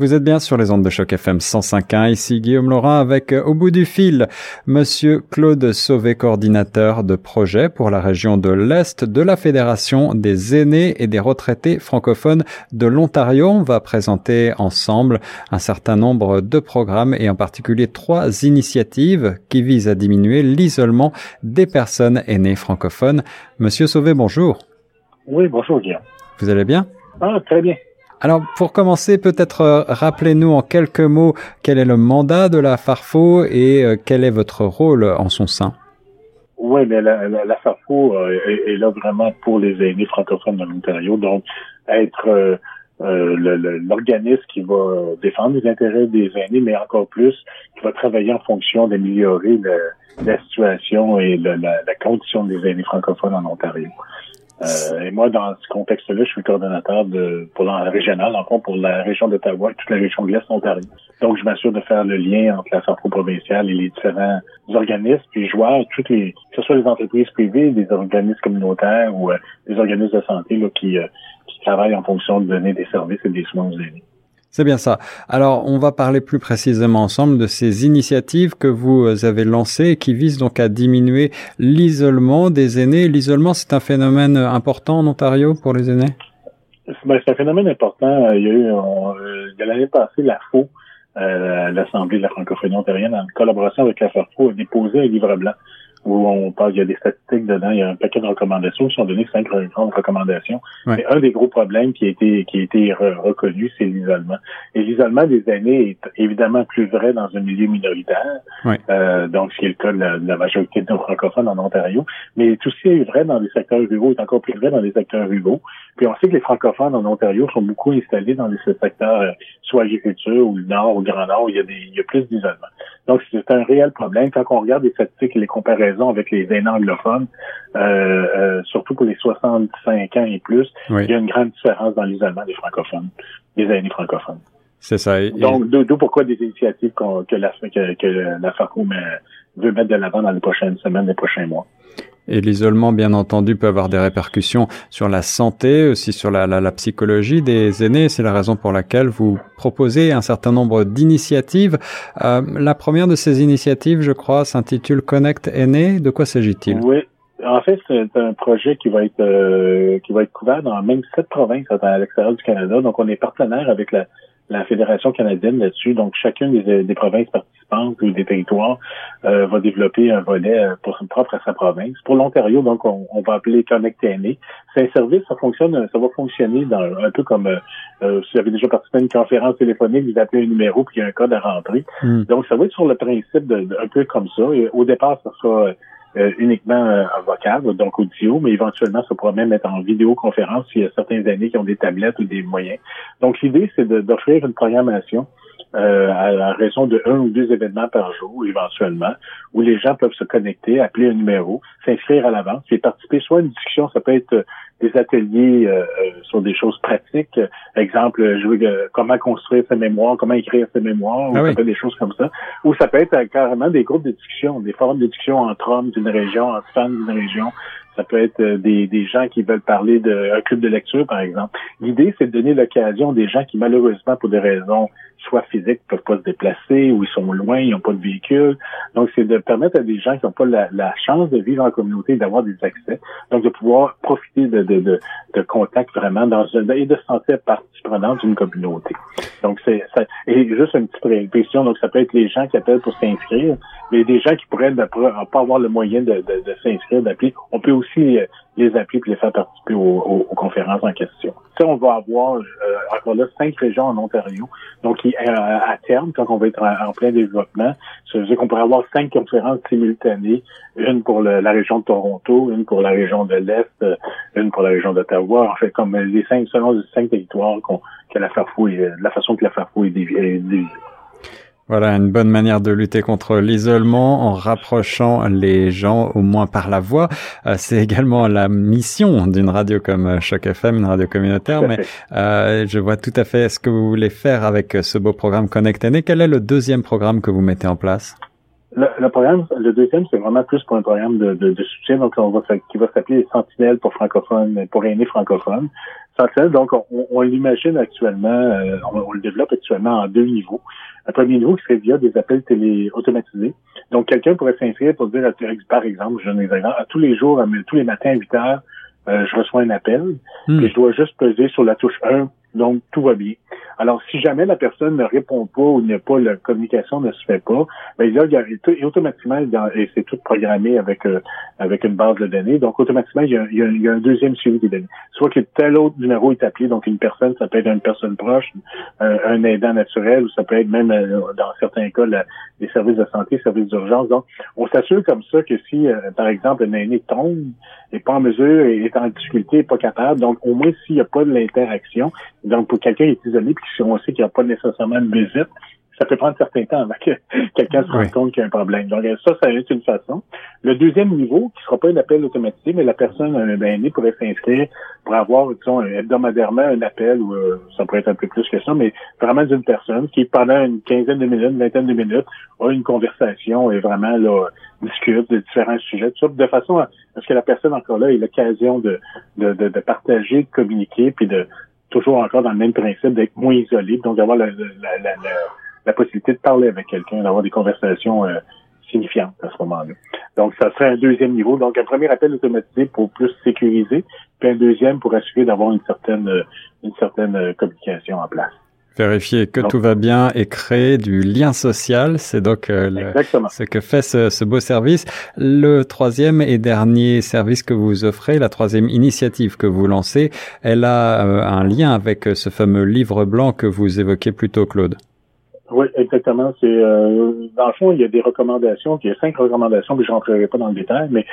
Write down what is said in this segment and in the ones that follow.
Vous êtes bien sur les ondes de choc FM 105.1. Ici Guillaume Laurent avec euh, au bout du fil Monsieur Claude Sauvé, coordinateur de projet pour la région de l'Est de la Fédération des aînés et des retraités francophones de l'Ontario. On va présenter ensemble un certain nombre de programmes et en particulier trois initiatives qui visent à diminuer l'isolement des personnes aînées francophones. Monsieur Sauvé, bonjour. Oui, bonjour Guillaume. Vous allez bien? Ah, très bien. Alors, pour commencer, peut-être euh, rappelez-nous en quelques mots quel est le mandat de la Farfo et euh, quel est votre rôle en son sein? Oui, mais la, Farfo euh, est, là vraiment pour les aînés francophones de l'Ontario, donc être l'organisme qui va défendre les intérêts des aînés, mais encore plus, qui va travailler en fonction d'améliorer la situation et la, condition des aînés francophones en Ontario. Euh, et moi, dans ce contexte-là, je suis coordonnateur de, pour la régionale, encore pour la région d'Ottawa et toute la région de l'Est Ontario. Donc, je m'assure de faire le lien entre la santé provinciale et les différents organismes, puis vois toutes les, que ce soit les entreprises privées, des organismes communautaires ou euh, des organismes de santé là, qui, euh, qui travaillent en fonction de donner des services et des soins aux aînés. C'est bien ça. Alors, on va parler plus précisément ensemble de ces initiatives que vous avez lancées et qui visent donc à diminuer l'isolement des aînés. L'isolement, c'est un phénomène important en Ontario pour les aînés? Ben, c'est un phénomène important. Il y a eu, euh, l'année passée, la FO, euh, l'Assemblée de la francophonie ontarienne, en collaboration avec la FARFO, a déposé un livre blanc où on parle, il y a des statistiques dedans, il y a un paquet de recommandations qui sont données, cinq grandes recommandations. Mais un des gros problèmes qui a été, qui a été reconnu, c'est l'isolement. Et l'isolement des aînés est évidemment plus vrai dans un milieu minoritaire, euh, donc c'est le cas de la, majorité de nos francophones en Ontario, mais il est aussi vrai dans les secteurs ruraux, est encore plus vrai dans les secteurs ruraux. Puis on sait que les francophones en Ontario sont beaucoup installés dans les secteurs, euh, soit agriculture ou le nord ou le grand nord, où il y a, des, il y a plus d'isolement. Donc c'est un réel problème. Quand on regarde les statistiques et les comparaisons avec les aînés anglophones, euh, euh, surtout pour les 65 ans et plus, il y a une grande différence dans l'isolement des francophones, des aînés francophones. C'est ça. Donc, d'où pourquoi des initiatives que, la, que, que la FACO veut mettre de l'avant dans les prochaines semaines, les prochains mois. Et l'isolement, bien entendu, peut avoir des répercussions sur la santé, aussi sur la, la, la psychologie des aînés. C'est la raison pour laquelle vous proposez un certain nombre d'initiatives. Euh, la première de ces initiatives, je crois, s'intitule Connect Aînés. De quoi s'agit-il? Oui. En fait, c'est un projet qui va être euh, qui va être couvert dans même sept provinces à l'extérieur du Canada. Donc, on est partenaire avec la, la Fédération canadienne là-dessus. Donc, chacune des, des, provinces participantes ou des territoires euh, va développer un volet euh, pour son propre à sa province. Pour l'Ontario, donc, on, on, va appeler Connect Aîné. C'est un service, ça fonctionne, ça va fonctionner dans un peu comme euh, si vous avez déjà participé à une conférence téléphonique, vous appelez un numéro puis il y a un code à rentrer. Hmm. Donc, ça va être sur le principe de, un peu comme ça. Et au départ, ça sera euh, uniquement euh, en vocal, donc audio, mais éventuellement, ça pourra même être en vidéoconférence s'il y a certains années qui ont des tablettes ou des moyens. Donc, l'idée, c'est d'offrir une programmation euh, à la raison de un ou deux événements par jour, éventuellement, où les gens peuvent se connecter, appeler un numéro, s'inscrire à l'avance et participer soit à une discussion, ça peut être des ateliers euh, sur des choses pratiques, exemple, je comment construire sa mémoire, comment écrire sa mémoire, ou ah des choses comme ça, ou ça peut être carrément des groupes de discussion, des forums de discussion entre hommes d'une région, entre femmes d'une région, ça peut être euh, des, des gens qui veulent parler d'un club de lecture, par exemple. L'idée, c'est de donner l'occasion des gens qui, malheureusement, pour des raisons soit physiques, peuvent pas se déplacer, ou ils sont loin, ils n'ont pas de véhicule. Donc, c'est de permettre à des gens qui n'ont pas la, chance de vivre en communauté d'avoir des accès. Donc, de pouvoir profiter de, de, de, de contacts vraiment dans une, et de se sentir partie prenante d'une communauté. Donc, c'est ça. Et juste une petite question. Donc, ça peut être les gens qui appellent pour s'inscrire, mais des gens qui pourraient ne pas avoir le moyen de, de, de s'inscrire, d'appeler. On peut aussi euh, les appeler les faire participer aux, conférences en question. Ça, on va avoir euh, encore là cinq régions en Ontario. Donc, euh, à, terme, quand on va être en, plein développement, ça veut dire qu'on pourrait avoir cinq conférences simultanées, une pour la région de Toronto, une pour la région de l'Est, une pour la région d'Ottawa. En fait, comme les cinq, selon les cinq territoires que la Farfouille, la façon que la Farfouille est divisée. Voilà, une bonne manière de lutter contre l'isolement en rapprochant les gens au moins par la voix. Euh, c'est également la mission d'une radio comme Choc FM, une radio communautaire. Mais euh, je vois tout à fait ce que vous voulez faire avec ce beau programme Connect Quel est le deuxième programme que vous mettez en place? Le, programme, le deuxième, c'est vraiment plus pour un programme de, de, de soutien, donc on va, qui va s'appeler Sentinelles pour francophones, pour aînés francophones Donc, on, l'imagine actuellement, euh, on, le développe actuellement en deux niveaux. Un premier niveau qui serait via des appels télé automatisés. Donc, quelqu'un pourrait s'inscrire pour dire, par exemple, je donne des exemples, à tous les jours, tous les matins à 8 heures, euh, je reçois un appel, hmm. et je dois juste peser sur la touche 1, donc tout va bien. Alors, si jamais la personne ne répond pas ou n'est pas, la communication ne se fait pas, ben là, il y a, et automatiquement, et c'est tout programmé avec euh, avec une base de données, donc automatiquement, il y a, il y a, un deuxième suivi des données. Soit que tel autre numéro est appelé, donc une personne, ça peut être une personne proche, euh, un aidant naturel, ou ça peut être même, dans certains cas, les services de santé, services d'urgence. Donc, on s'assure comme ça que si, par exemple, un aîné tombe, n'est pas en mesure, est en difficulté, n'est pas capable, donc au moins s'il n'y a pas de l'interaction, donc, pour quelqu'un qui est isolé, puis si on sait qu'il n'y a pas nécessairement une visite, ça peut prendre un certain temps avant que quelqu'un se rende compte qu'il y a un problème. Donc, ça, ça être une façon. Le deuxième niveau, qui ne sera pas un appel automatisé, mais la personne, un aîné, pourrait s'inscrire pour avoir, disons, hebdomadairement un appel, ou euh, ça pourrait être un peu plus que ça, mais vraiment d'une personne qui, pendant une quinzaine de minutes, une vingtaine de minutes, a une conversation et vraiment, là, discute de différents sujets, tout ça, de façon à ce que la personne, encore là, ait l'occasion de, de, de, de partager, de communiquer, puis de, toujours encore dans le même principe d'être moins isolé, donc d'avoir la, la, la, la, possibilité de parler avec quelqu'un, d'avoir des conversations euh, signifiantes à ce moment-là. Donc, ça serait un deuxième niveau. Donc, un premier appel automatisé pour plus sécuriser, puis un deuxième pour assurer d'avoir une certaine euh, une certaine euh, communication en place. Vérifier que tout va bien et créer du lien social, c'est donc euh, ce que fait ce, beau service. Le troisième et dernier service que vous offrez, la troisième initiative que vous lancez, elle a euh, un lien avec ce fameux livre blanc que vous évoquez plus tôt, Claude. Oui, exactement. C'est euh, dans le fond, il y a des recommandations, il y a cinq recommandations que je rentrerai pas dans le détail, mais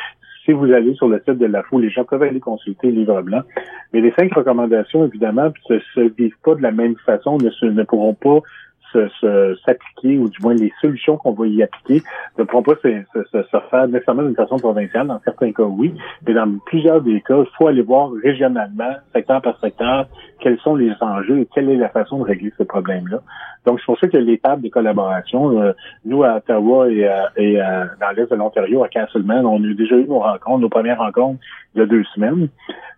si vous allez sur le site de la FO, les gens peuvent aller consulter le livre blanc. Mais les cinq recommandations, évidemment, ne se vivent pas de la même façon, ne, se, ne pourront pas s'appliquer, ou du moins les solutions qu'on va y appliquer ne pourront pas se, se, faire nécessairement d'une façon provinciale. Dans certains cas, oui, mais dans plusieurs des cas, il faut aller voir régionalement, secteur par secteur, quels sont les enjeux et quelle est la façon de régler ce problème-là. Donc, c'est pour ça que l'étape de collaboration, euh, nous, à Ottawa et, et dans l'Est de l'Ontario, à Castleman, on a déjà eu nos rencontres, nos premières rencontres il y a deux semaines.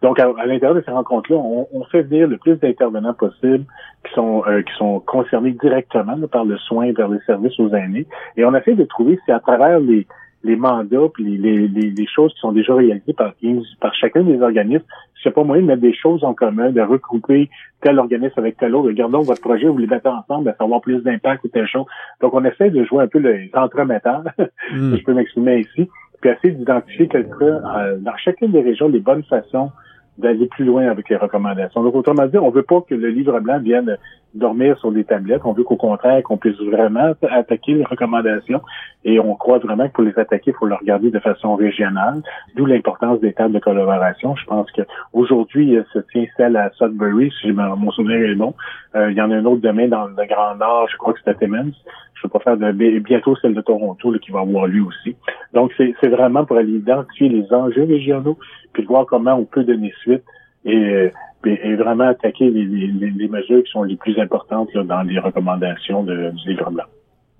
Donc, à, l'intérieur de ces rencontres-là, on, on, fait venir le plus d'intervenants possible qui sont euh, qui sont concernés directement par le soin vers les services aux aînés. Et on essaie de trouver si à travers les les mandats puis les, les, les, choses qui sont déjà réalisées par, par chacun des organismes, c'est pas moyen de mettre des choses en commun, de regrouper tel organisme avec tel autre. Regardons votre projet, vous les mettez ensemble, ça va avoir plus d'impact ou telle chose. Donc, on essaie de jouer un peu les entremetteurs, mm. si je peux m'exprimer ici, puis essayer d'identifier quelqu'un euh, dans chacune des régions les bonnes façons d'aller plus loin avec les recommandations. Donc, autrement dit, on veut pas que le livre blanc vienne dormir sur des tablettes. On veut qu'au contraire, qu'on puisse vraiment attaquer les recommandations. Et on croit vraiment que pour les attaquer, il faut le regarder de façon régionale, d'où l'importance des tables de collaboration. Je pense qu'aujourd'hui, se tient celle à Sudbury, si mon souvenir est bon. Euh, il y en a un autre demain dans le Grand Nord, je crois que c'est à Timmins. Je ne pas faire de bientôt celle de Toronto qui va avoir lieu aussi. Donc, c'est vraiment pour aller identifier les enjeux régionaux, puis voir comment on peut donner suite et, et vraiment attaquer les, les, mesures qui sont les plus importantes dans les recommandations de, du livre blanc.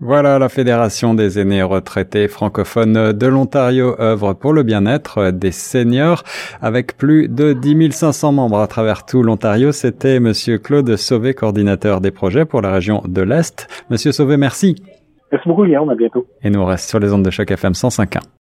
Voilà, la Fédération des aînés retraités francophones de l'Ontario œuvre pour le bien-être des seniors avec plus de 10 500 membres à travers tout l'Ontario. C'était Monsieur Claude Sauvé, coordinateur des projets pour la région de l'Est. Monsieur Sauvé, merci. Merci beaucoup, Guillaume. À bientôt. Et nous reste sur les ondes de choc FM 105.1.